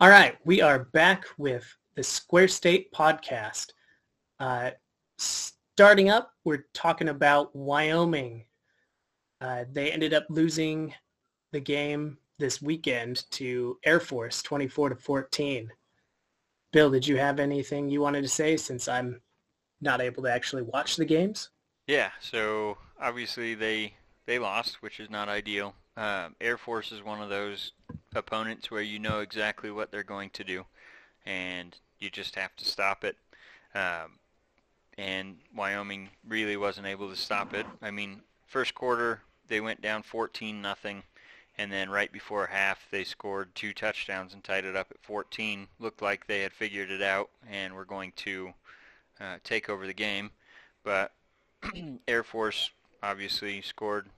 All right, we are back with the Square State podcast. Uh, starting up, we're talking about Wyoming. Uh, they ended up losing the game this weekend to Air Force, 24 to 14. Bill, did you have anything you wanted to say since I'm not able to actually watch the games? Yeah, so obviously they they lost, which is not ideal. Um, Air Force is one of those opponents where you know exactly what they're going to do, and you just have to stop it. Um, and Wyoming really wasn't able to stop it. I mean, first quarter they went down 14 nothing, and then right before half they scored two touchdowns and tied it up at 14. Looked like they had figured it out and were going to uh, take over the game, but Air Force obviously scored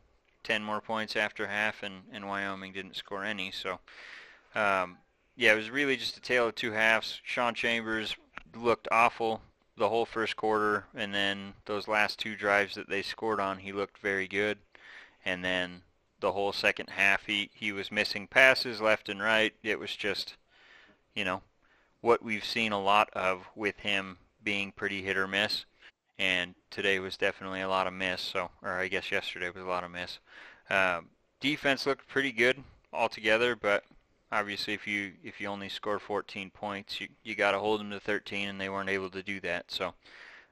10 more points after half, and, and Wyoming didn't score any. So, um, yeah, it was really just a tale of two halves. Sean Chambers looked awful the whole first quarter, and then those last two drives that they scored on, he looked very good. And then the whole second half, he, he was missing passes left and right. It was just, you know, what we've seen a lot of with him being pretty hit or miss and today was definitely a lot of miss. So, or I guess yesterday was a lot of miss. Um, defense looked pretty good altogether, but obviously, if you if you only score 14 points, you you got to hold them to 13, and they weren't able to do that. So,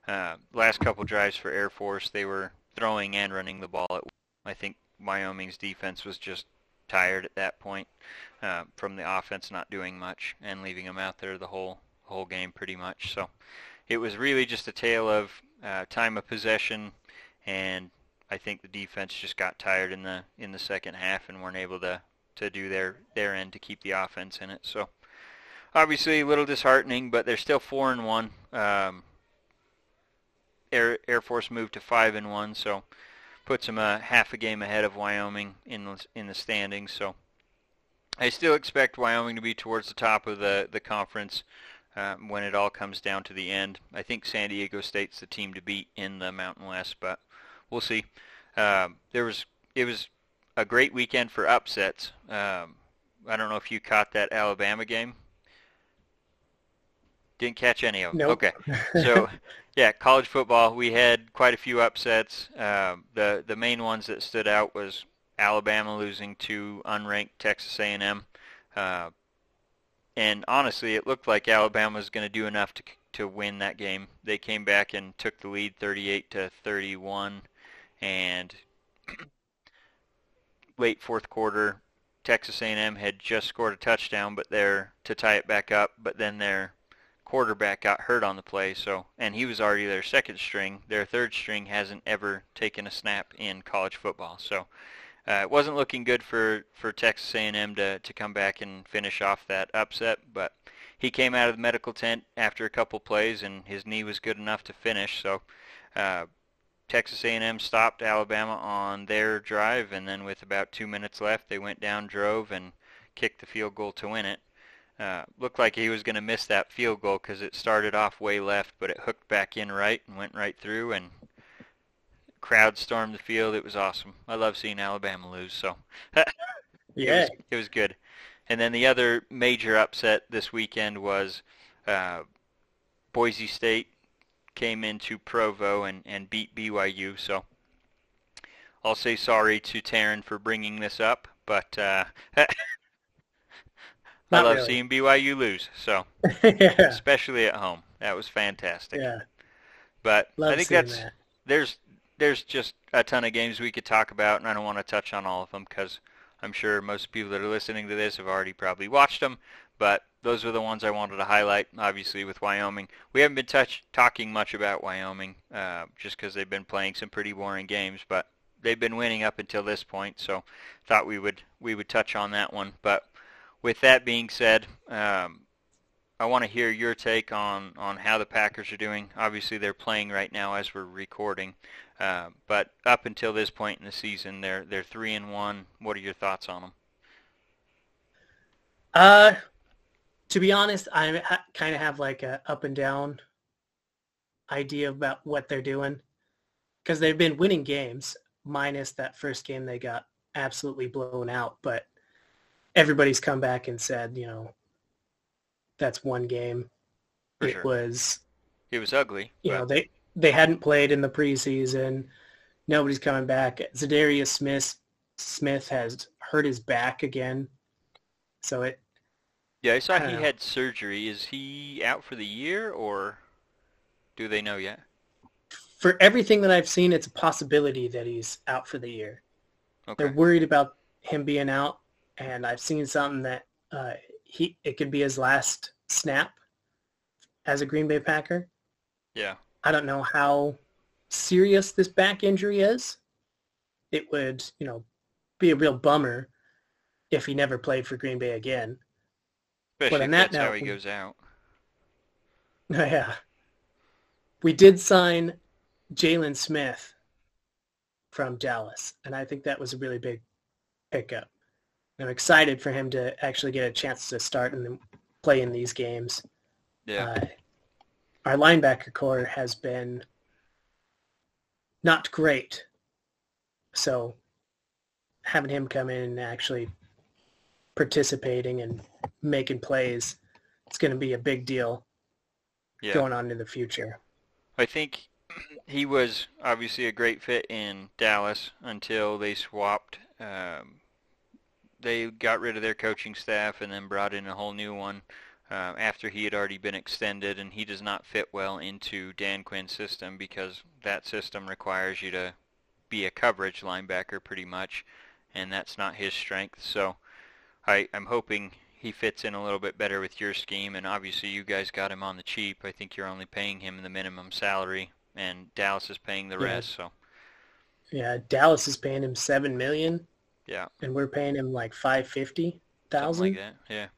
uh, last couple drives for Air Force, they were throwing and running the ball. At, I think Wyoming's defense was just tired at that point uh, from the offense not doing much and leaving them out there the whole whole game pretty much. So it was really just a tale of uh, time of possession, and I think the defense just got tired in the in the second half and weren't able to to do their their end to keep the offense in it. So obviously a little disheartening, but they're still four and one. Um, Air Air Force moved to five and one, so puts them a half a game ahead of Wyoming in the, in the standings. So I still expect Wyoming to be towards the top of the the conference um, when it all comes down to the end. I think San Diego State's the team to beat in the Mountain West, but we'll see. Um, there was it was a great weekend for upsets. Um, I don't know if you caught that Alabama game. Didn't catch any of them. Nope. Okay, so yeah, college football. We had quite a few upsets. Um, the the main ones that stood out was Alabama losing to unranked Texas A&M. Uh, and honestly, it looked like Alabama was going to do enough to to win that game. They came back and took the lead 38 to 31, and late fourth quarter, Texas A&M had just scored a touchdown, but there to tie it back up. But then their quarterback got hurt on the play, so and he was already their second string. Their third string hasn't ever taken a snap in college football, so uh, it wasn't looking good for, for Texas A&M to, to come back and finish off that upset, but he came out of the medical tent after a couple plays, and his knee was good enough to finish. So uh, Texas A&M stopped Alabama on their drive, and then with about two minutes left, they went down, drove, and kicked the field goal to win it. Uh, looked like he was going to miss that field goal because it started off way left, but it hooked back in right and went right through, and crowd stormed the field. It was awesome. I love seeing Alabama lose. So yeah, it was, it was, good. And then the other major upset this weekend was uh, Boise State came into Provo and, and beat BYU. So I'll say sorry to Taryn for bringing this up, but uh, I love really. seeing BYU lose. So yeah. especially at home, that was fantastic. Yeah. But love I think that's that. there's there's just a ton of games we could talk about, and I don't want to touch on all of them because I'm sure most people that are listening to this have already probably watched them. But those were the ones I wanted to highlight. Obviously, with Wyoming, we haven't been touch talking much about Wyoming uh, just because they've been playing some pretty boring games, but they've been winning up until this point. So thought we would we would touch on that one. But with that being said, um, I want to hear your take on, on how the Packers are doing. Obviously, they're playing right now as we're recording, uh, but up until this point in the season, they're they're three and one. What are your thoughts on them? Uh, to be honest, I kind of have like a up and down idea about what they're doing because they've been winning games, minus that first game they got absolutely blown out. But everybody's come back and said, you know, that's one game. For it sure. was It was ugly. you know they they hadn't played in the preseason. Nobody's coming back. Za'Darius Smith Smith has hurt his back again, so it Yeah, I saw I he know. had surgery. Is he out for the year or do they know yet? for everything that I've seen, it's a possibility that he's out for the year. Okay. They're worried about him being out, and I've seen something that uh, he it could be his last snap as a Green Bay Packer. Yeah. I don't know how serious this back injury is. It would, you know, be a real bummer if he never played for Green Bay again. Especially on that that's how he we- goes out. yeah. We did sign Jaylon Smith from Dallas, and I think that was a really big pickup. I'm excited for him to actually get a chance to start and play in these games. Yeah. Uh, our linebacker corps has been not great. So having him come in and actually participating and making plays, it's going to be a big deal yeah. going on in the future. I think he was obviously a great fit in Dallas until they swapped. Um, they got rid of their coaching staff and then brought in a whole new one uh, after he had already been extended, and he does not fit well into Dan Quinn's system because that system requires you to be a coverage linebacker pretty much, and that's not his strength. So I, I'm hoping he fits in a little bit better with your scheme, and obviously you guys got him on the cheap. I think you're only paying him the minimum salary, and Dallas is paying the Yeah. rest. So Yeah, Dallas is paying him seven million, yeah, and we're paying him like five fifty thousand like that. Yeah,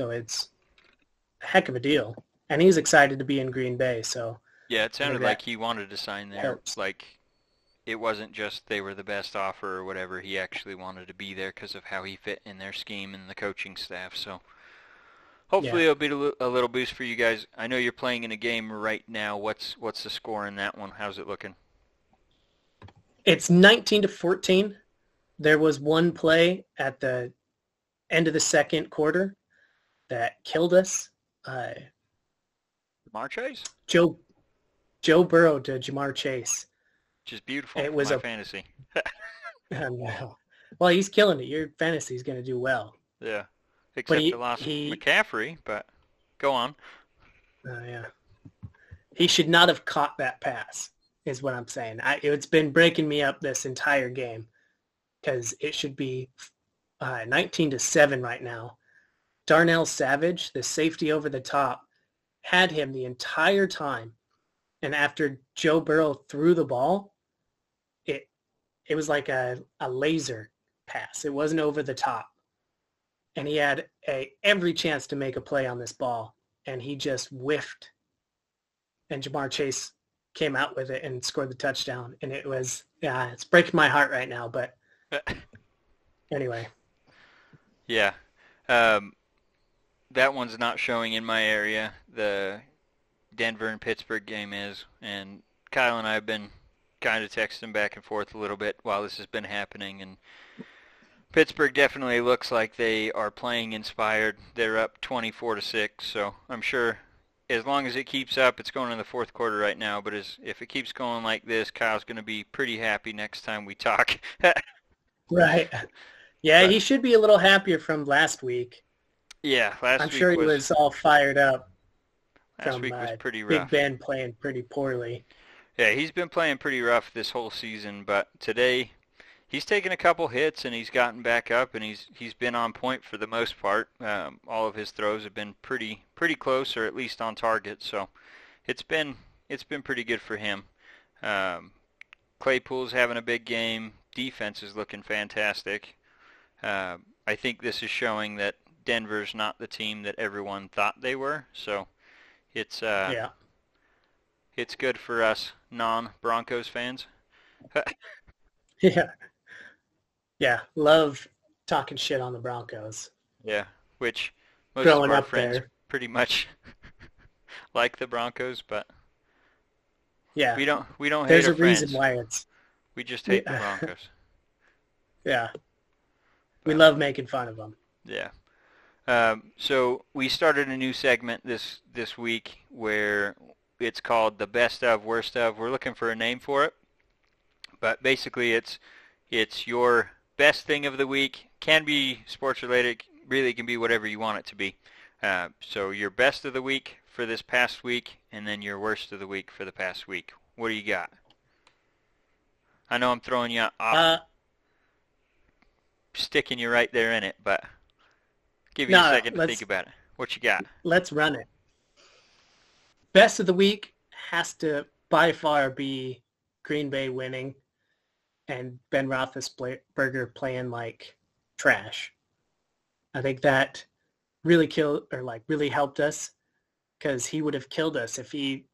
So it's a heck of a deal, and he's excited to be in Green Bay. So yeah. It sounded like he wanted to sign there. helps. Like it wasn't just they were the best offer or whatever. He actually wanted to be there because of how he fit in their scheme and the coaching staff. So hopefully it'll be a li- a little boost for you guys. I know you're playing in a game right now. What's what's the score in that one? How's it looking? it's nineteen to fourteen. There was one play at the end of the second quarter that killed us. Uh, Marchese? Joe Joe Burrow to Ja'Marr Chase. Which is beautiful It was a- fantasy. No. Well, he's killing it. Your fantasy is going to do well. Yeah. Except he- the loss he- McCaffrey, but go on. Uh, yeah. He should not have caught that pass, is what I'm saying. I, it's been breaking me up this entire game because it should be uh, 19 to 7 right now. Darnell Savage, the safety over the top, had him the entire time. And after Joe Burrow threw the ball, it it was like a, a laser pass. It wasn't over the top. And he had a every chance to make a play on this ball and he just whiffed. And Ja'Marr Chase came out with it and scored the touchdown. And it was, yeah, it's breaking my heart right now. But anyway, Yeah. Um, that one's not showing in my area. The Denver and Pittsburgh game is, and Kyle and I have been kind of texting back and forth a little bit while this has been happening, and Pittsburgh definitely looks like they are playing inspired. They're up 24 to six, so I'm sure as long as it keeps up, it's going in the fourth quarter right now. But as if it keeps going like this, Kyle's going to be pretty happy next time we talk. right. Yeah, But- he should be a little happier from last week. Yeah, last I'm week sure he was, was all fired up last from week was uh, pretty rough. Big. Ben playing pretty poorly. Yeah, he's been playing pretty rough this whole season, but today he's taken a couple hits and he's gotten back up and he's he's been on point for the most part. Um, all of his throws have been pretty pretty close or at least on target, so it's been it's been pretty good for him. Um, Claypool's having a big game. Defense is looking fantastic. Uh, I think this is showing that Denver's not the team that everyone thought they were. So it's uh, yeah. it's good for us non-Broncos fans. Yeah. Yeah. Love talking shit on the Broncos. Yeah, which most Growing of our friends there. pretty much like the Broncos, but Yeah. we don't we don't There's hate a our friends. reason why it's, We just hate the Broncos. yeah. We love making fun of them. Yeah. Um, so we started a new segment this this week where it's called the best of worst of. We're looking for a name for it, but basically it's it's your best thing of the week. Can be sports related. Really can be whatever you want it to be. Uh, so your best of the week for this past week, and then your worst of the week for the past week. What do you got? I know I'm throwing you off, Uh, sticking you right there in it, but give you No, a second to think about it. What you got? let's run it. Best of the week has to by far be Green Bay winning and Ben Roethlisberger playing like trash. I think that really killed or like really helped us because he would have killed us if he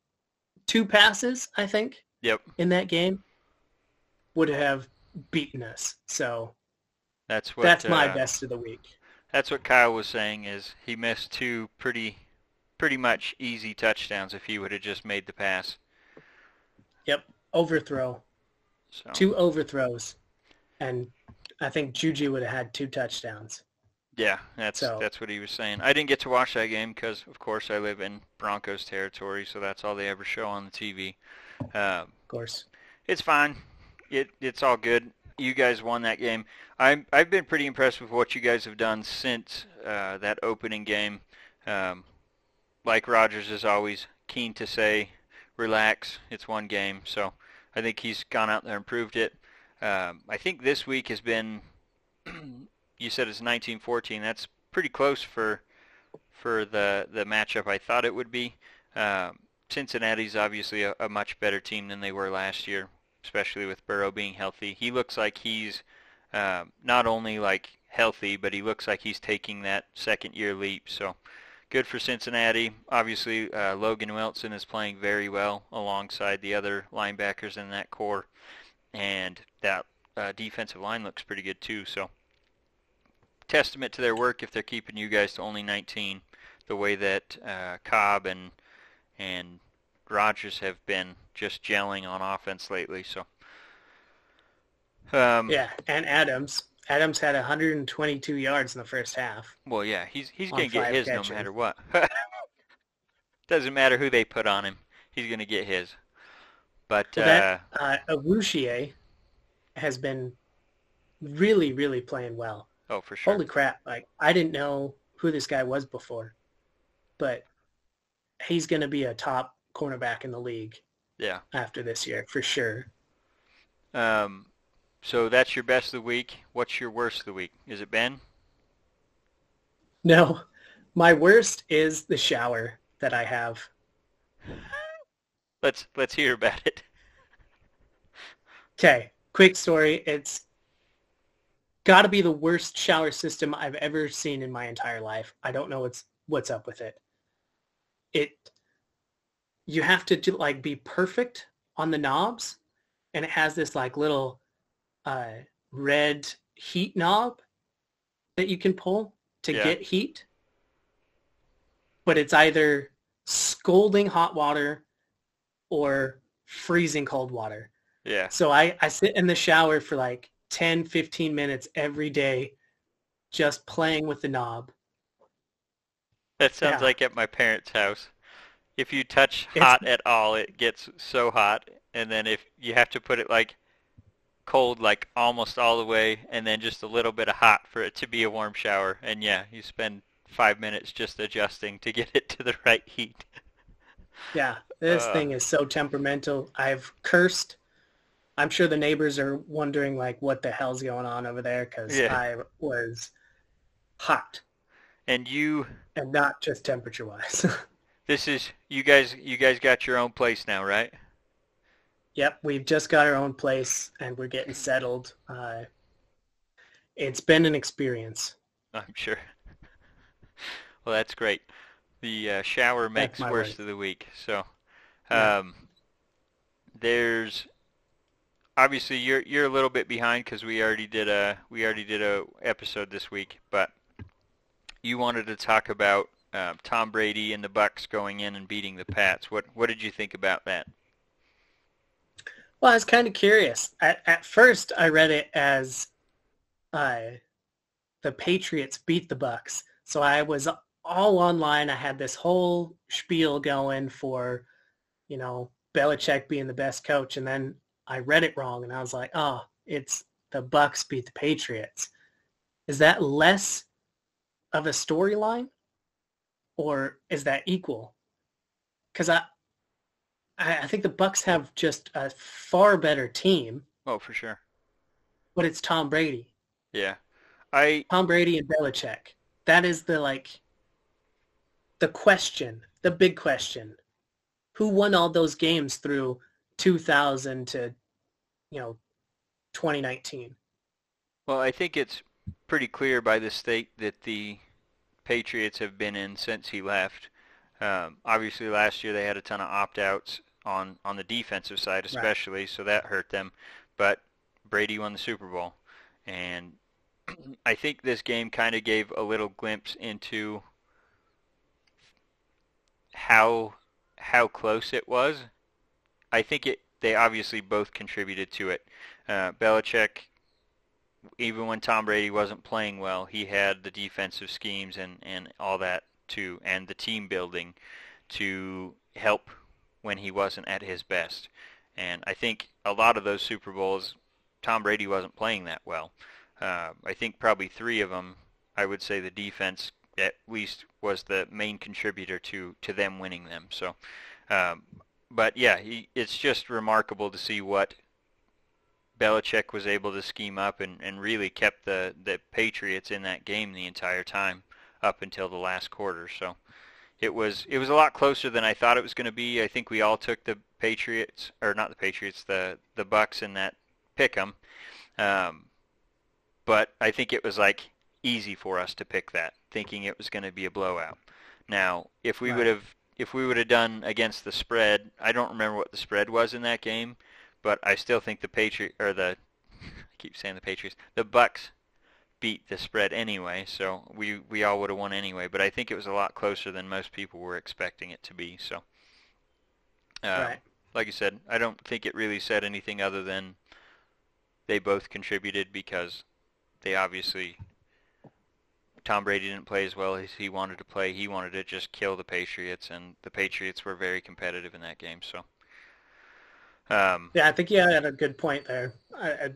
two passes I think Yep, in that game would have beaten us. So that's what. that's my uh, best of the week. That's what Kyle was saying. Is he missed two pretty, pretty much easy touchdowns if he would have just made the pass. Yep, overthrow. So two overthrows, and I think Juju would have had two touchdowns. yeah, that's So- that's what he was saying. I didn't get to watch that game because, of course, I live in Broncos territory, so that's all they ever show on the TV. Um, Of course, it's fine. It it's all good. You guys won that game. I'm I've been pretty impressed with what you guys have done since uh, that opening game. Um, like Rodgers is always keen to say, relax. It's one game, so I think he's gone out there and proved it. Um, I think this week has been. you said it's 1914. That's pretty close for for the the matchup I thought it would be. Um, Cincinnati's obviously a, a much better team than they were last year, especially with Burrow being healthy. He looks like he's um, not only like healthy, but he looks like he's taking that second year leap. So good for Cincinnati. Obviously, uh, Logan Wilson is playing very well alongside the other linebackers in that corps, and that uh, defensive line looks pretty good too. So testament to their work if they're keeping you guys to only 19, the way that uh, Cobb and and Rodgers have been just gelling on offense lately. So, um, yeah. And Adams, Adams had 122 yards in the first half. well, yeah, he's he's gonna get his catches. no matter what. Doesn't matter who they put on him, he's gonna get his. But Well, that uh, Awuzie has been really, really playing well. uh, oh, for sure. Holy crap! Like I didn't know who this guy was before, but he's going to be a top cornerback in the league yeah. after this year for sure. Um, so that's your best of the week. What's your worst of the week? Is it Ben? No, my worst is the shower that I have. Let's let's hear about it. Okay, quick story. It's got to be the worst shower system I've ever seen in my entire life. I don't know what's what's up with it. It you have to do, like be perfect on the knobs, and it has this like little uh, red heat knob that you can pull to Yeah. get heat. But it's either scalding hot water or freezing cold water. Yeah. So I, I sit in the shower for like 10, 15 minutes every day just playing with the knob. That sounds Yeah. like at my parents' house. If you touch It's- hot at all, it gets so hot, and then if you have to put it like cold, like almost all the way, and then just a little bit of hot for it to be a warm shower, and yeah, you spend five minutes just adjusting to get it to the right heat. Yeah, this Uh. thing is so temperamental. I've cursed. I'm sure the neighbors are wondering like what the hell's going on over there because Yeah. I was hot And you, and not just temperature wise. this is you guys. You guys got your own place now, right? Yep, we've just got our own place and we're getting settled. Uh, it's been an experience. I'm sure. Well, that's great. The uh, shower makes worst of the week. So, Yeah. um, there's obviously you're you're a little bit behind because we already did a we already did a episode this week, but you wanted to talk about uh, Tom Brady and the Bucs going in and beating the Pats. What what did you think about that? Well, I was kind of curious. At, at first, I read it as uh, the Patriots beat the Bucs. So I was all online. I had this whole spiel going for, you know, Belichick being the best coach, and then I read it wrong, and I was like, oh, it's the Bucs beat the Patriots. Is that less of a storyline, or is that equal? Because I, I think the Bucs have just a far better team. Oh, for sure. But it's Tom Brady. Yeah, I Tom Brady and Belichick. That is the like the question, the big question. Who won all those games through 2000 to you know 2019? Well, I think it's pretty clear by the state that the Patriots have been in since he left. Um, obviously, last year they had a ton of opt-outs on on the defensive side, especially, right. so that hurt them. But Brady won the Super Bowl, and I think this game kind of gave a little glimpse into how how close it was. I think it they obviously both contributed to it. Uh, Belichick, even when Tom Brady wasn't playing well, he had the defensive schemes and, and all that too, and the team building to help when he wasn't at his best. And I think a lot of those Super Bowls, Tom Brady wasn't playing that well. Uh, I think probably three of them, I would say the defense at least was the main contributor to, to them winning them. So, um, but yeah, he, it's just remarkable to see what Belichick was able to scheme up and, and really kept the, the Patriots in that game the entire time up until the last quarter. So it was it was a lot closer than I thought it was going to be. I think we all took the Patriots or not the Patriots, the the Bucs in that pick 'em. Um, but I think it was like easy for us to pick that, thinking it was going to be a blowout. Now, if we right. would have if we would have done against the spread, I don't remember what the spread was in that game, but I still think the Patriot or the I keep saying the Patriots, the Bucs beat the spread anyway, so we we all would have won anyway. But I think it was a lot closer than most people were expecting it to be. So, uh, right. like you said, I don't think it really said anything other than they both contributed because they obviously Tom Brady didn't play as well as he wanted to play. He wanted to just kill the Patriots, and the Patriots were very competitive in that game. So, um, yeah, I think you had a good point there. I, I,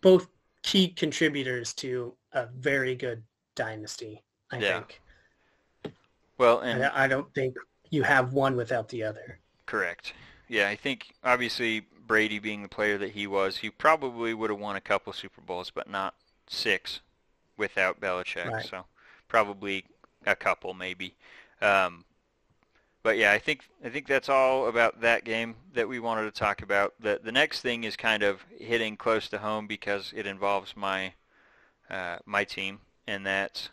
both key contributors to a very good dynasty. I yeah. think. Well, and I, I don't think you have one without the other. Correct. Yeah, I think obviously Brady being the player that he was, he probably would have won a couple Super Bowls, but not six without Belichick. Right. So probably a couple maybe. Um, but yeah, I think I think that's all about that game that we wanted to talk about. The the next thing is kind of hitting close to home because it involves my uh, my team, and that's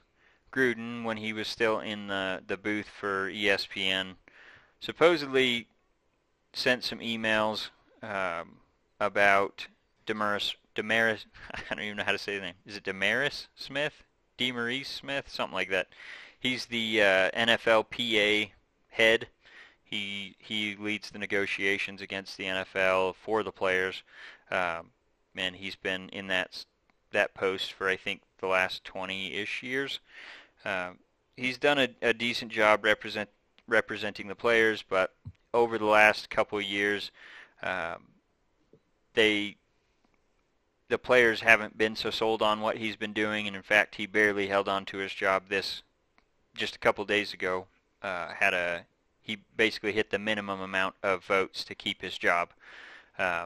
Gruden when he was still in the the booth for ESPN. Supposedly sent some emails um, about Demaris, I don't even know how to say the name. Is it Demaris Smith? Demaris Smith? Something like that. He's the uh, NFLPA head. He he leads the negotiations against the NFL for the players, um, and he's been in that that post for I think the last 20-ish years. Uh, he's done a, a decent job represent representing the players, but over the last couple of years, um, they the players haven't been so sold on what he's been doing, and in fact, he barely held on to his job. This just a couple days ago uh, had a he basically hit the minimum amount of votes to keep his job uh,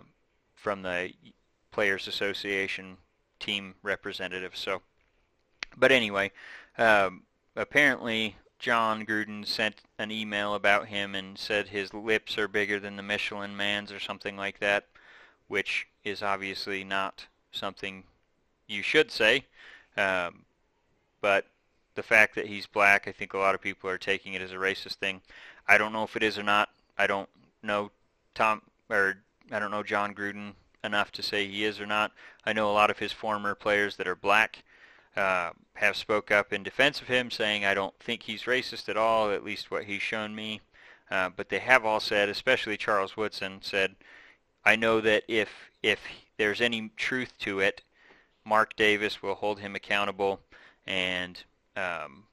from the Players Association team representative. So, but anyway, um, apparently Jon Gruden sent an email about him and said his lips are bigger than the Michelin Man's or something like that, which is obviously not something you should say. Um, but the fact that he's black, I think a lot of people are taking it as a racist thing. I don't know if it is or not. I don't know Tom or I don't know Jon Gruden enough to say he is or not. I know a lot of his former players that are black uh, have spoke up in defense of him, saying I don't think he's racist at all, at least what he's shown me. Uh, but they have all said, especially Charles Woodson said, I know that if if there's any truth to it, Mark Davis will hold him accountable, and um,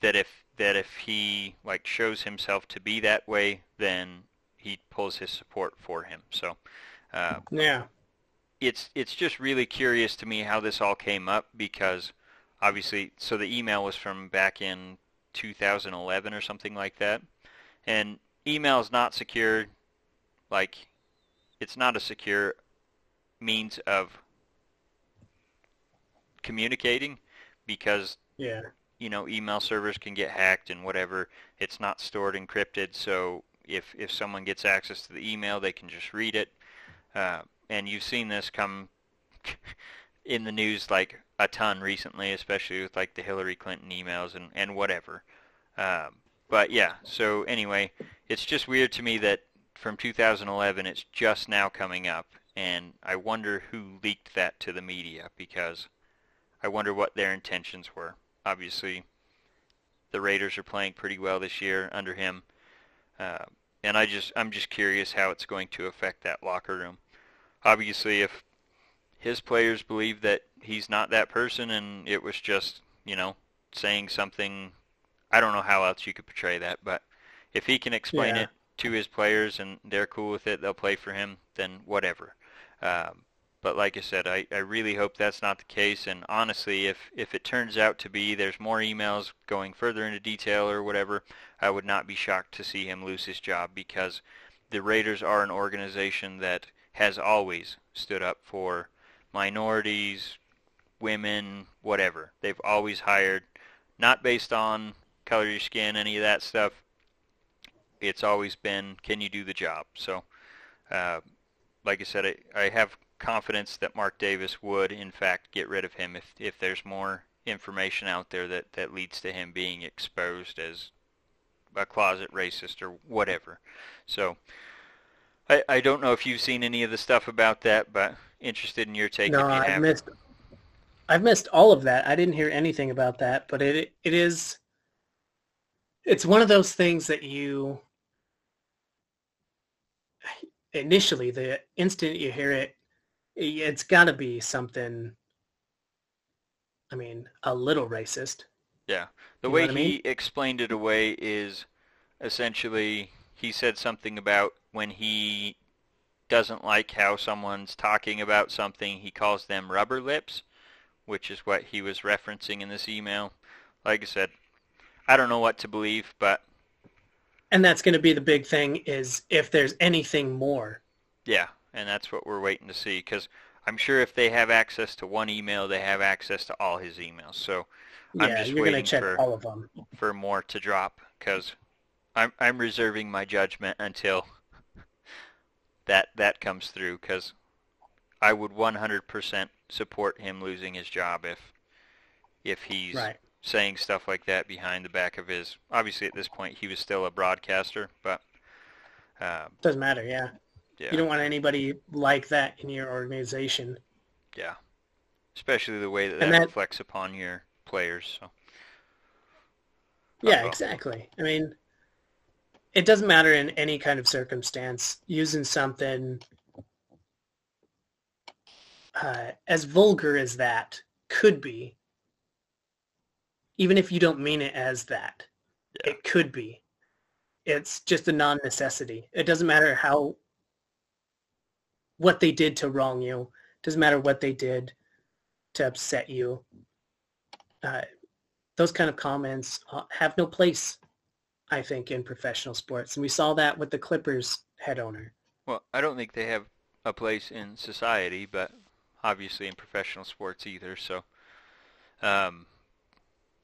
that if that if he like shows himself to be that way, then he pulls his support for him. So uh, yeah, it's it's just really curious to me how this all came up because obviously, so the email was from back in 2011 or something like that, and email is not secure. Like, it's not a secure means of communicating because yeah. you know email servers can get hacked and whatever. It's not stored encrypted so if if someone gets access to the email they can just read it. Uh, and you've seen this come in the news like a ton recently especially with like the Hillary Clinton emails and and whatever. Um, but yeah so anyway it's just weird to me that from 2011 it's just now coming up and I wonder who leaked that to the media because I wonder what their intentions were. Obviously, the Raiders are playing pretty well this year under him, uh, and I just I'm just curious how it's going to affect that locker room. Obviously, if his players believe that he's not that person and it was just you know saying something, I don't know how else you could portray that, but if he can explain yeah. it to his players and they're cool with it, they'll play for him, then whatever. Um, but like I said, I, I really hope that's not the case. And honestly, if, if it turns out to be there's more emails going further into detail or whatever, I would not be shocked to see him lose his job because the Raiders are an organization that has always stood up for minorities, women, whatever. They've always hired, not based on color of your skin, any of that stuff. It's always been, can you do the job? So, uh, like I said, I, I have confidence that Mark Davis would, in fact, get rid of him if, if there's more information out there that, that leads to him being exposed as a closet racist or whatever. So I, I don't know if you've seen any of the stuff about that, but interested in your take no, if you I've have. Missed, I've missed all of that. I didn't hear anything about that, but it it is it's one of those things that you initially the instant you hear it it's got to be something i mean a little racist. Yeah. The You way what I he mean? explained it away is essentially he said something about when he doesn't like how someone's talking about something he calls them rubber lips which is what he was referencing in this email. Like i said i don't know what to believe but and that's going to be the big thing is if there's anything more Yeah, and that's what we're waiting to see because I'm sure if they have access to one email, they have access to all his emails. So I'm just you're going to waiting check for all of them for more to drop because I'm I'm reserving my judgment until that that comes through because I would 100% support him losing his job if if he's right saying stuff like that behind the back of his. Obviously, at this point, he was still a broadcaster, but um, doesn't matter yeah. Yeah. you don't want anybody like that in your organization Yeah, especially the way that that, that- reflects upon your players. So yeah Uh-oh. exactly i mean it doesn't matter in any kind of circumstance using something uh, as vulgar as that could be even if you don't mean it as that Yeah. it could be it's just a non-necessity it doesn't matter how what they did to wrong you doesn't matter what they did to upset you uh, those kind of comments uh, have no place i think in professional sports and we saw that with the clippers head owner Well, I don't think they have a place in society, but obviously in professional sports either. So, um,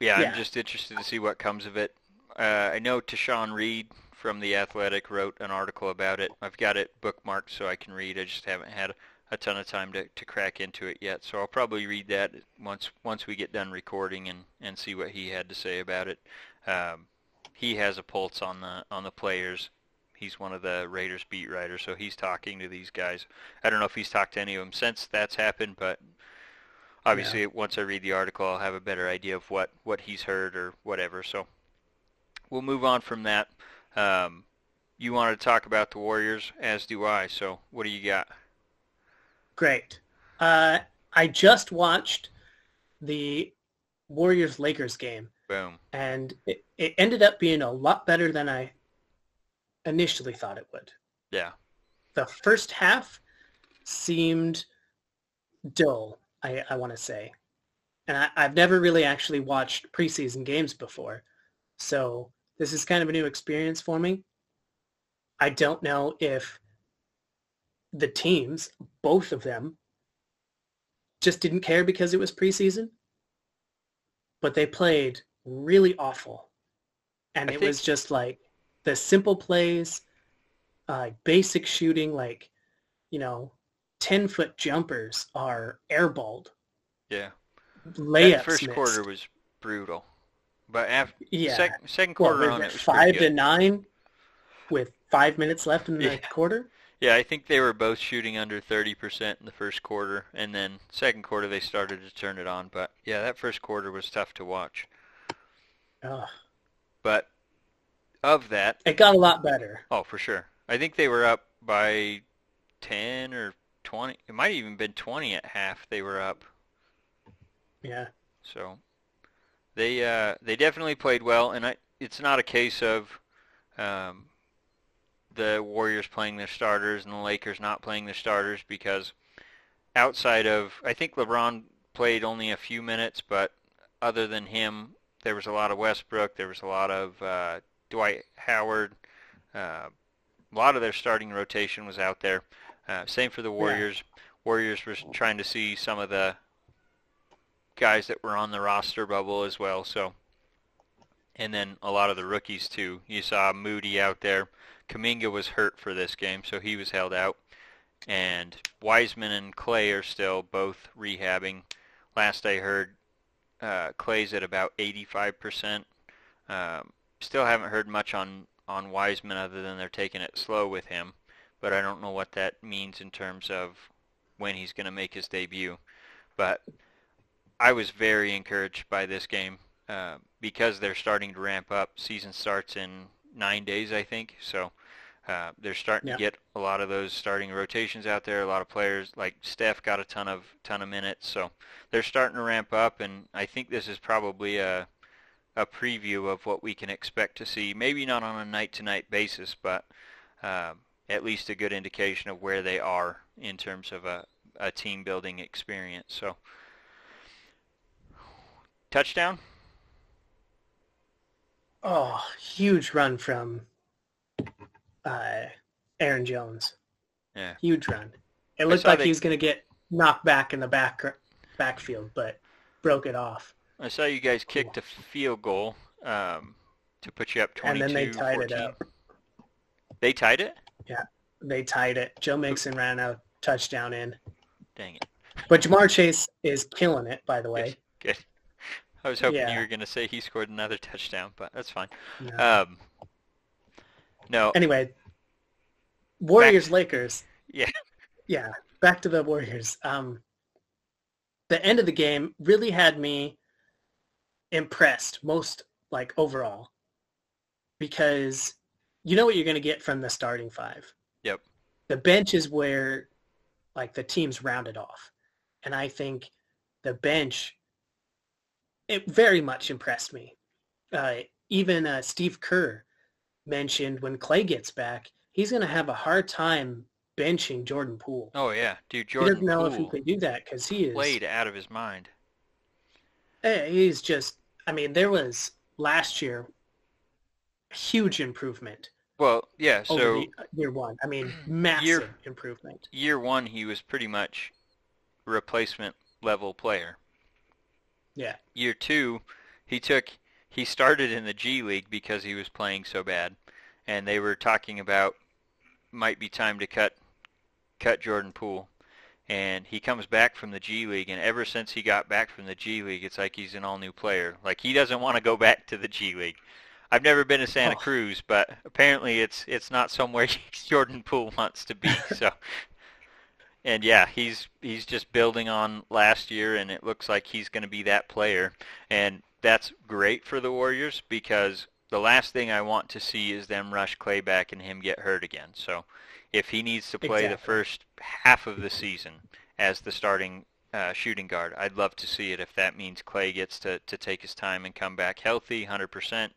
yeah, Yeah. I'm just interested to see what comes of it. Uh, I know Tashan Reed from The Athletic wrote an article about it. I've got it bookmarked so I can read. I just haven't had a ton of time to, to crack into it yet. So I'll probably read that once once we get done recording and, and see what he had to say about it. Um, he has a pulse on the on the players. He's one of the Raiders beat writers, so he's talking to these guys. I don't know if he's talked to any of them since that's happened, but obviously once I read the article, I'll have a better idea of what, what he's heard or whatever. So we'll move on from that. Um, you wanted to talk about the Warriors, as do I. So what do you got? great uh, i just watched the warriors lakers game Boom. And it, it ended up being a lot better than I initially thought it would. Yeah. The first half seemed dull, I, I want to say. And I, I've never really actually watched preseason games before. So this is kind of a new experience for me. I don't know if the teams, both of them, just didn't care because it was preseason, but they played really awful. And I it think- was just like the simple plays, uh, basic shooting, like, you know, 10 foot jumpers are airballed. Yeah. Layups that first missed. quarter was brutal. But after yeah. sec- second quarter was on it was five to nine with five minutes left in the Yeah. quarter. Yeah, I think they were both shooting under 30% in the first quarter, and then second quarter they started to turn it on. But yeah, that first quarter was tough to watch. Ugh. But of that, It got a lot better. oh, for sure. I think they were up by 10 or 20. It might have even been 20 at half they were up. Yeah. So they uh, they definitely played well, and I, it's not a case of um, the Warriors playing their starters and the Lakers not playing their starters because outside of I think LeBron played only a few minutes, but other than him, there was a lot of Westbrook, there was a lot of uh, Dwight Howard. Uh, a lot of their starting rotation was out there. Uh, same for the Warriors. Warriors were trying to see some of the guys that were on the roster bubble as well. So, and then a lot of the rookies too. You saw Moody out there. Kuminga was hurt for this game, so he was held out. And Wiseman and Klay are still both rehabbing. Last I heard, uh, Klay's at about 85%. Um, still haven't heard much on on Wiseman other than they're taking it slow with him, but I don't know what that means in terms of when he's going to make his debut. But I was very encouraged by this game uh, because they're starting to ramp up. Season starts in nine days, I think. So uh, they're starting Yeah. to get a lot of those starting rotations out there. A lot of players like Steph got a ton of ton of minutes. So they're starting to ramp up, and I think this is probably a a preview of what we can expect to see. Maybe not on a night-to-night basis, but uh, at least a good indication of where they are in terms of a, a team building experience. So touchdown. Oh, huge run from uh, Aaron Jones. Yeah. Huge run. It looked like they- he was going to get knocked back in the back backfield, but broke it off. I saw you guys kicked a field goal um, to put you up 22 And then they tied 14. it up. They tied it? Yeah, they tied it. Joe Mixon ran a touchdown in. Dang it. But Ja'Marr Chase is killing it, by the way. I was hoping you were going to say he scored another touchdown, but that's fine. No. Um, no, Anyway, Warriors Lakers. Yeah. Yeah. Back to the Warriors. Um, the end of the game really had me impressed most like overall because you know what you're going to get from the starting five. Yep. The bench is where like the teams rounded off. And I think the bench it very much impressed me. Uh, even uh, Steve Kerr mentioned when Klay gets back, he's going to have a hard time benching Jordan Poole. Oh yeah, dude, Jordan. he Jordan doesn't know if he Poole could do that because he is played out of his mind. eh, he's just. I mean, there was last year huge improvement Well, yeah, over so the, uh, year one. I mean, massive improvement. year one he was pretty much replacement level player. Yeah, Year two, he took he started in the G League because he was playing so bad, and they were talking about might be time to cut cut Jordan Poole. And he comes back from the G League, and ever since he got back from the G League, it's like he's an all-new player. Like he doesn't want to go back to the G League. I've never been to Santa Oh. Cruz, but apparently it's it's not somewhere Jordan Poole wants to be. So, and yeah, he's he's just building on last year, and it looks like he's going to be that player, and that's great for the Warriors because the last thing I want to see is them rush Klay back and him get hurt again. So, if he needs to play the first half of the season as the starting uh, shooting guard. I'd love to see it if that means Klay gets to, to take his time and come back healthy, 100%.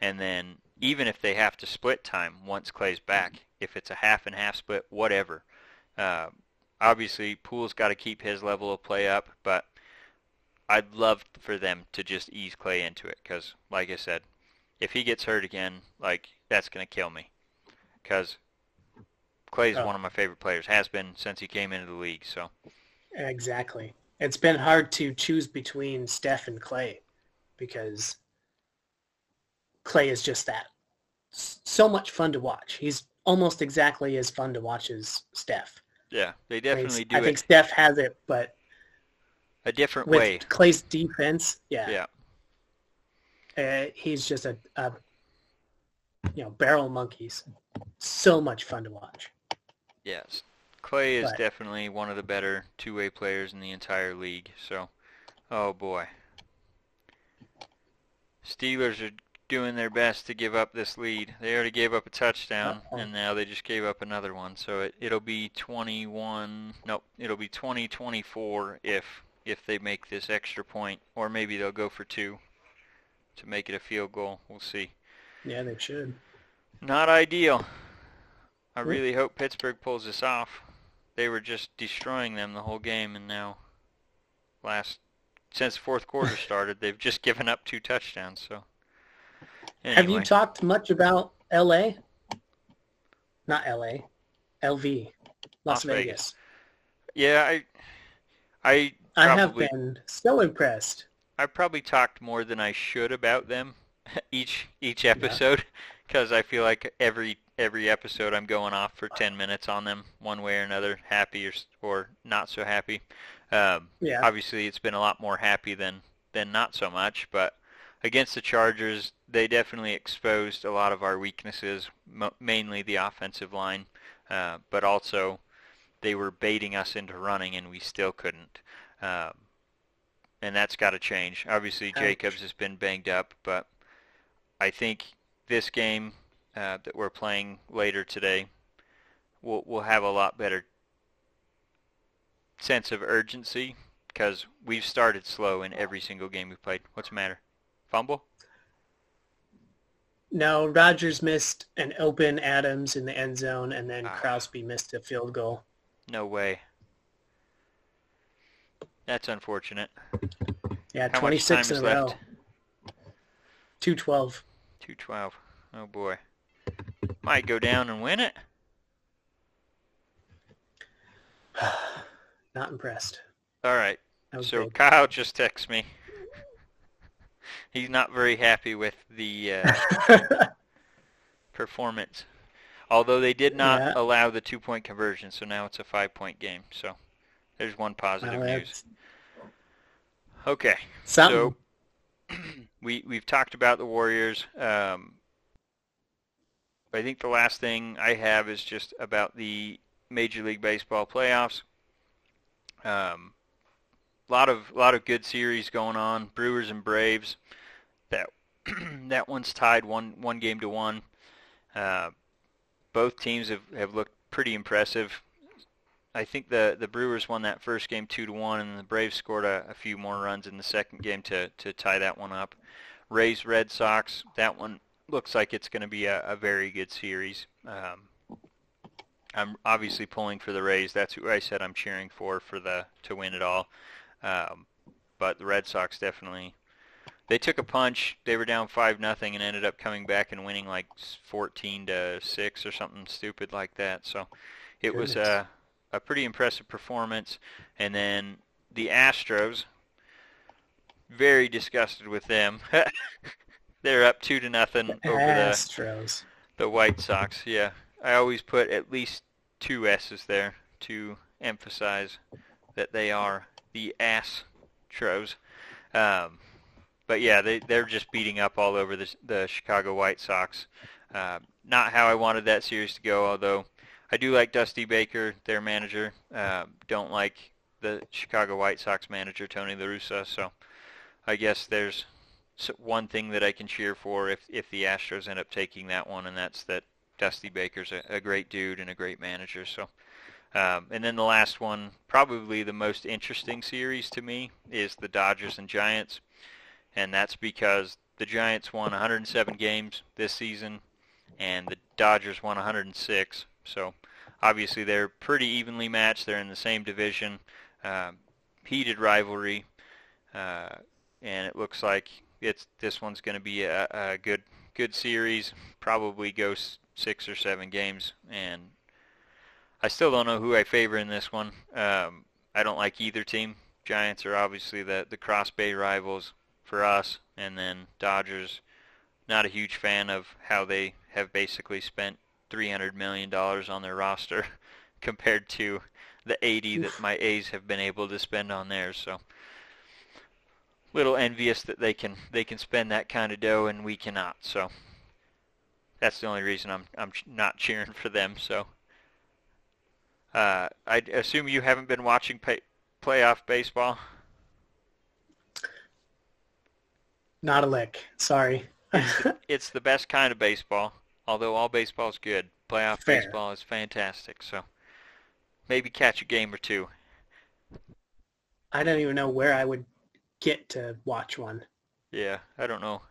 And then even if they have to split time once Klay's back, if it's a half and half split, whatever. Uh, obviously, Poole's got to keep his level of play up, but I'd love for them to just ease Klay into it because, like I said, if he gets hurt again, like that's gonna kill me. Because Klay's oh. one of my favorite players, has been since he came into the league. So exactly, it's been hard to choose between Steph and Klay because Klay is just that so much fun to watch. He's almost exactly as fun to watch as Steph. Yeah, they definitely do. I think Steph has it, but a different with way. Klay's defense, yeah, yeah, uh, he's just a, a, you know barrel monkeys. So much fun to watch. Yes, Klay is but, definitely one of the better two-way players in the entire league. So, oh boy, Steelers are doing their best to give up this lead. They already gave up a touchdown, uh-huh. and now they just gave up another one. So it, it'll be 21. Nope, it'll be 20-24 if if they make this extra point, or maybe they'll go for two to make it a field goal. We'll see. Yeah, they should. Not ideal. I really hope Pittsburgh pulls this off. They were just destroying them the whole game, and now last since fourth quarter started, they've just given up two touchdowns. So Anyway. Have you talked much about L.A.? Not L.A. L.V. Las, Las Vegas. Vegas. Yeah, I, I, probably, I have been so impressed. I probably talked more than I should about them each each episode because yeah. I feel like every every episode I'm going off for 10 minutes on them one way or another, happy or or not so happy. Um, yeah. Obviously, it's been a lot more happy than than not so much, but against the Chargers, they definitely exposed a lot of our weaknesses, mainly the offensive line, uh, but also they were baiting us into running, and we still couldn't. Um, and that's got to change. Obviously, Ouch. Jacobs has been banged up, but I think this game uh, that we're playing later today will will have a lot better sense of urgency because we've started slow in every single game we've played. What's the matter? Fumble? No, Rodgers missed an open Adams in the end zone, and then ah. Crosby missed a field goal. No way. That's unfortunate. Yeah, How 26 in a row. 212. 212. Oh boy. Might go down and win it. Not impressed. All right. So big. Kyle just texts me he's not very happy with the uh, performance. Although they did not yeah. allow the two-point conversion, so now it's a five-point game. So there's one positive well, news. Okay. Something. So we we've talked about the Warriors. Um, I think the last thing I have is just about the Major League Baseball playoffs. Um, lot of lot of good series going on. Brewers and Braves. That that one's tied one one game to one. Uh, both teams have, have looked pretty impressive. I think the the Brewers won that first game two to one, and the Braves scored a, a few more runs in the second game to to tie that one up. Rays Red Sox. That one looks like it's going to be a, a very good series. Um, I'm obviously pulling for the Rays. That's who I said I'm cheering for for the to win it all. Um, but the Red Sox definitely they took a punch. They were down five nothing and ended up coming back and winning like 14 to six or something stupid like that. So it Goodness. was a a pretty impressive performance. And then the Astros, very disgusted with them. They're up two to nothing the over Astros. the the White Sox. Yeah, I always put at least two S's there to emphasize that they are the Astros. Um, but yeah, they they're just beating up all over the the Chicago White Sox. Uh, not how I wanted that series to go, although I do like Dusty Baker, their manager. Uh, don't like the Chicago White Sox manager Tony La Russa. So I guess there's one thing that I can cheer for if if the Astros end up taking that one, and that's that Dusty Baker's a, a great dude and a great manager. So Um, and then the last one, probably the most interesting series to me, is the Dodgers and Giants. And that's because the Giants won 107 games this season, and the Dodgers won 106. So obviously they're pretty evenly matched. They're in the same division. Um, heated rivalry, uh, and it looks like it's this one's going to be a, a good good series. Probably go six or seven games, and I still don't know who I favor in this one. Um, I don't like either team. Giants are obviously the the Cross Bay rivals for us, and then Dodgers. Not a huge fan of how they have basically spent 300 million dollars on their roster compared to the 80 that my A's have been able to spend on theirs. So little envious that they can they can spend that kind of dough and we cannot. So that's the only reason I'm I'm not cheering for them. So uh, I assume you haven't been watching pay, playoff baseball. Not a lick. Sorry. it's, the, it's the best kind of baseball. Although all baseball is good, playoff Fair. baseball is fantastic. So maybe catch a game or two. I don't even know where I would get to watch one. Yeah, I don't know.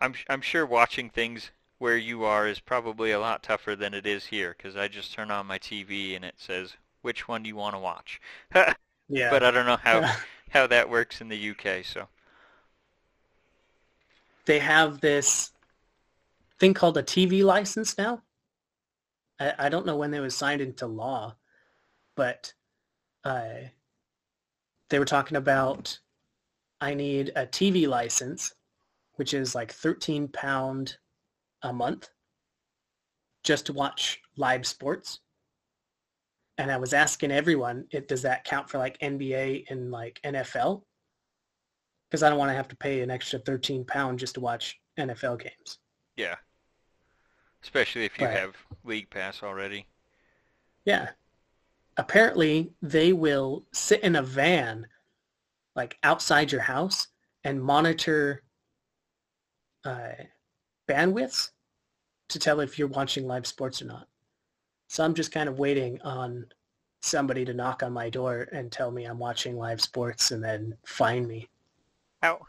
I'm I'm sure watching things where you are is probably a lot tougher than it is here because I just turn on my TV and it says which one do you want to watch. yeah. But I don't know how how that works in the UK. So they have this thing called a TV license now. I, I don't know when they was signed into law, but uh, they were talking about I need a TV license, which is like 13 pound a month just to watch live sports. And I was asking everyone, it, does that count for like NBA and like NFL? Because I don't want to have to pay an extra 13 pound just to watch NFL games. Yeah. Especially if you but, have League Pass already. Yeah. Apparently, they will sit in a van like outside your house and monitor uh, bandwidths to tell if you're watching live sports or not. So I'm just kind of waiting on somebody to knock on my door and tell me I'm watching live sports and then find me. How?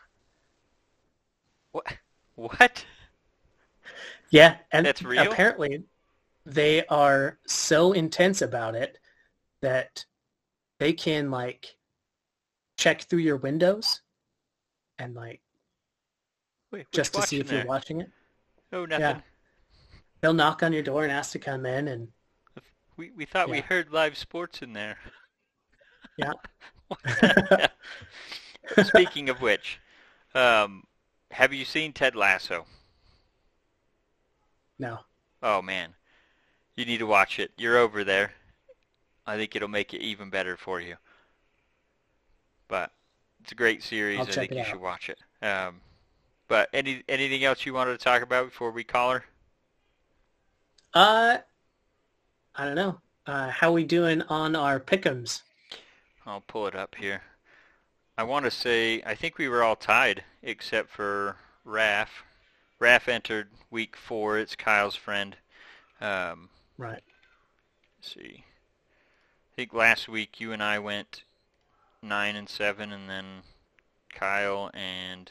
What? What? Yeah, and That's real? apparently they are so intense about it that they can like check through your windows and like Wait, just to see if there? you're watching it. Oh, nothing. Yeah. They'll knock on your door and ask to come in and we we thought yeah. we heard live sports in there. Yeah. Speaking of which, um, have you seen Ted Lasso? No. Oh man, you need to watch it. You're over there. I think it'll make it even better for you. But it's a great series. I think you out. should watch it. Um, but any anything else you wanted to talk about before we call her? Uh, I don't know. Uh, how we doing on our pickums? I'll pull it up here. I want to say I think we were all tied except for Raf. Raf entered week four. It's Kyle's friend. Um, right. see. I think last week you and I went nine and seven, and then Kyle and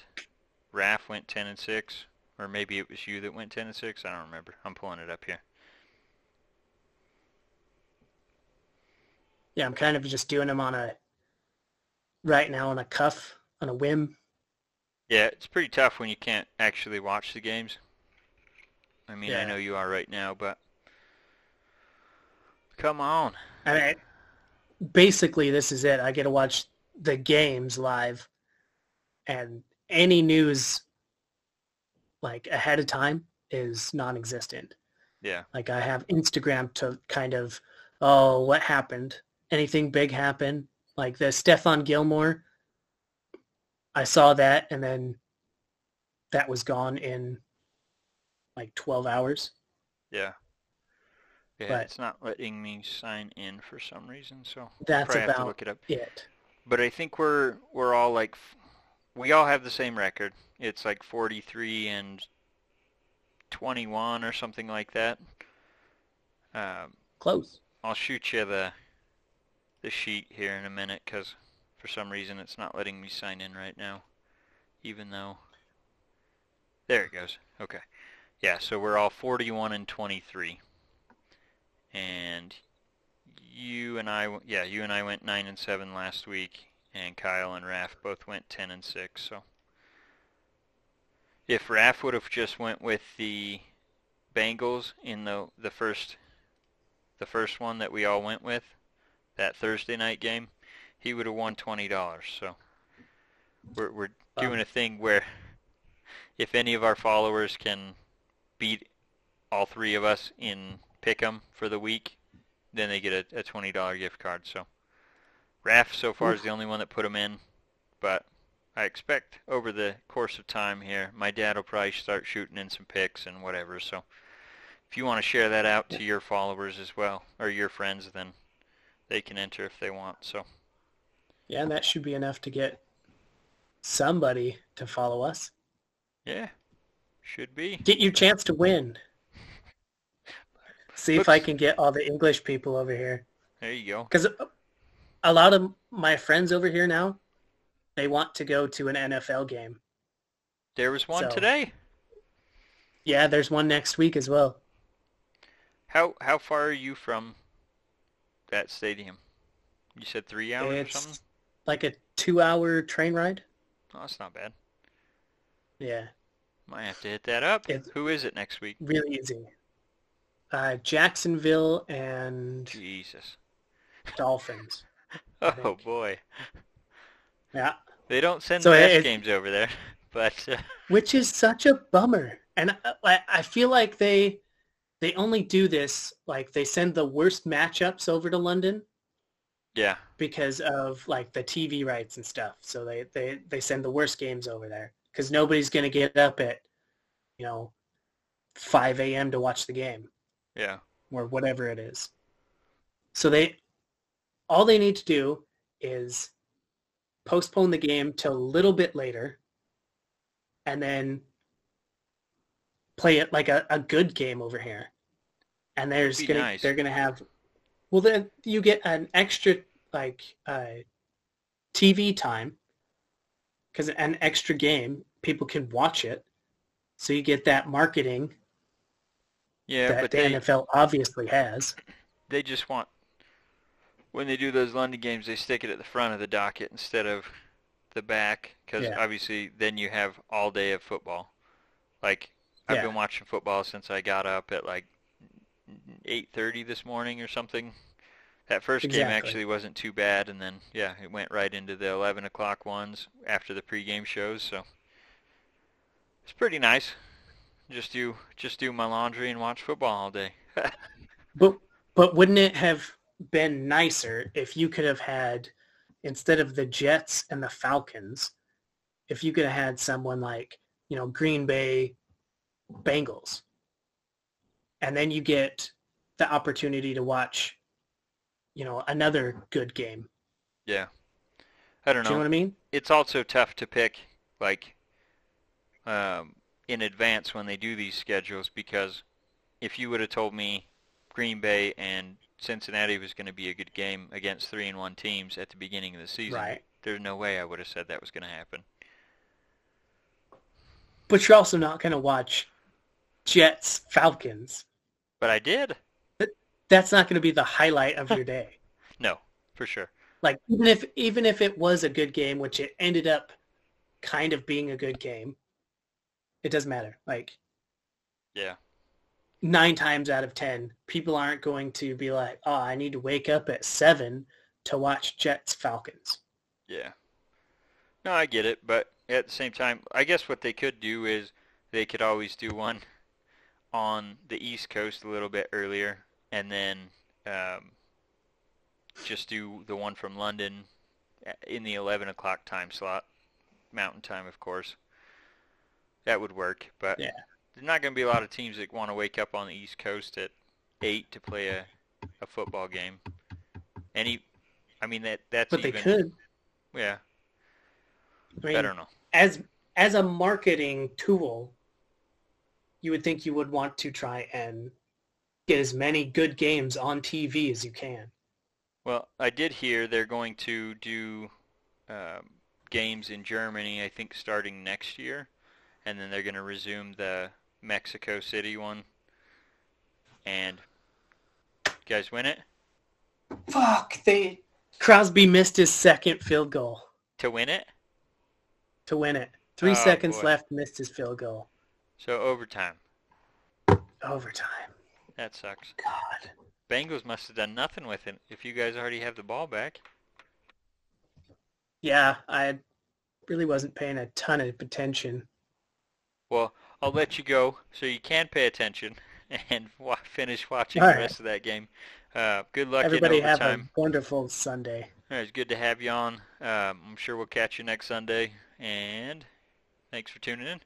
Raf went ten and six, or maybe it was you that went ten and six. I don't remember. I'm pulling it up here. Yeah, I'm kind of just doing them on a right now on a cuff, on a whim. Yeah, it's pretty tough when you can't actually watch the games. I mean, yeah. I know you are right now, but come on. I mean, basically, this is it. I get to watch the games live, and any news like ahead of time is non-existent. Yeah. Like I have Instagram to kind of, oh, what happened? Anything big happen? Like the Stephon Gilmore I saw that and then that was gone in like 12 hours. Yeah. Yeah, but it's not letting me sign in for some reason, so that's about have to look it up. It. But I think we're we're all like we all have the same record. It's like 43 and 21 or something like that. Um, Close. I'll shoot you the the sheet here in a minute because for some reason it's not letting me sign in right now, even though. There it goes. Okay. Yeah, so we're all 41 and 23. And you and I, yeah, you and I went 9 and 7 last week, and Kyle and Raf both went 10 and 6, so. If Raf would have just went with the Bengals in the the first the first one that we all went with, that Thursday night game, he would have won twenty dollars. So we're we're doing a thing where if any of our followers can beat all three of us in pick'em for the week, then they get a, a twenty dollar gift card. So Raf so far is the only one that put them in, but I expect over the course of time here, my dad will probably start shooting in some picks and whatever. So if you want to share that out to your followers as well, or your friends, then they can enter if they want. So Yeah, and that should be enough to get somebody to follow us. yeah, should be. Get your chance to win. See if I can get all the English people over here. There you go. Because a lot of my friends over here now, they want to go to an NFL game. There was one So- today. Yeah, there's one next week as well. How how far are you from that stadium? You said three hours or something. Like a two-hour train ride. Oh, that's not bad. Yeah, Might have to hit that up. It's- Who is it next week? really easy. Uh, Jacksonville and Jesus. Dolphins. Oh boy. Yeah, They don't send So the best games over there, but uh, which is such a bummer. And I, I feel like they they only do this like they send the worst matchups over to London yeah, because of like the TV rights and stuff. So they they they send the worst games over there because nobody's gonna get up at you know 5 a.m. to watch the game yeah, or whatever it is. So they all they need to do is postpone the game till a little bit later and then play it like a, a good game over here. And there's gonna nice. they're gonna have well then you get an extra like uh, TV time because an extra game people can watch it. So you get that marketing yeah. that but the they NFL obviously has. they just want when they do those London games, they stick it at the front of the docket instead of the back because Yeah. obviously then you have all day of football. Like I've Yeah. been watching football since I got up at like Mm-hmm. 8:30 this morning or something. That first game actually wasn't too bad, and then yeah, it went right into the 11 o'clock ones after the pregame shows. So it's pretty nice. Just do just do my laundry and watch football all day. But but wouldn't it have been nicer if you could have had instead of the Jets and the Falcons, if you could have had someone like, you know, Green Bay Bengals. And then you get the opportunity to watch, you know, another good game. yeah, I don't know. Do you know what I mean? it's also tough to pick like um, in advance when they do these schedules because if you would have told me Green Bay and Cincinnati was going to be a good game against three and one teams at the beginning of the season, Right. there's no way I would have said that was going to happen. But you're also not going to watch Jets Falcons. But I did. But That's not going to be the highlight of your day. No, for sure. like even if even if it was a good game, which it ended up kind of being a good game, it doesn't matter. Like Yeah. nine times out of ten, people aren't going to be like, "Oh, I need to wake up at seven to watch Jets Falcons." Yeah. No, I get it, but at the same time, I guess what they could do is they could always do one on the East Coast a little bit earlier, and then um, just do the one from London in the 11 o'clock time slot, Mountain Time, of course. That would work, but Yeah. there's not going to be a lot of teams that want to wake up on the East Coast at eight to play a, a football game. Any, I mean that that's But they even, could. yeah. I mean, I don't know. as as a marketing tool, you would think you would want to try and get as many good games on TV as you can. Well, I did hear they're going to do um, games in Germany, I think starting next year, and then they're going to resume the Mexico City one. And you guys win it? Fuck, they Crosby missed his second field goal To win it? to win it. Three Oh, seconds boy. left, missed his field goal. So overtime. Overtime. That sucks. God. Bengals must have done nothing with it if you guys already have the ball back. Yeah, I really wasn't paying a ton of attention. Well, I'll let you go so you can pay attention and wa- finish watching All the right. rest of that game. Uh, good luck Everybody have a wonderful Sunday. Right, It's good to have you on. Um, I'm sure we'll catch you next Sunday. And thanks for tuning in.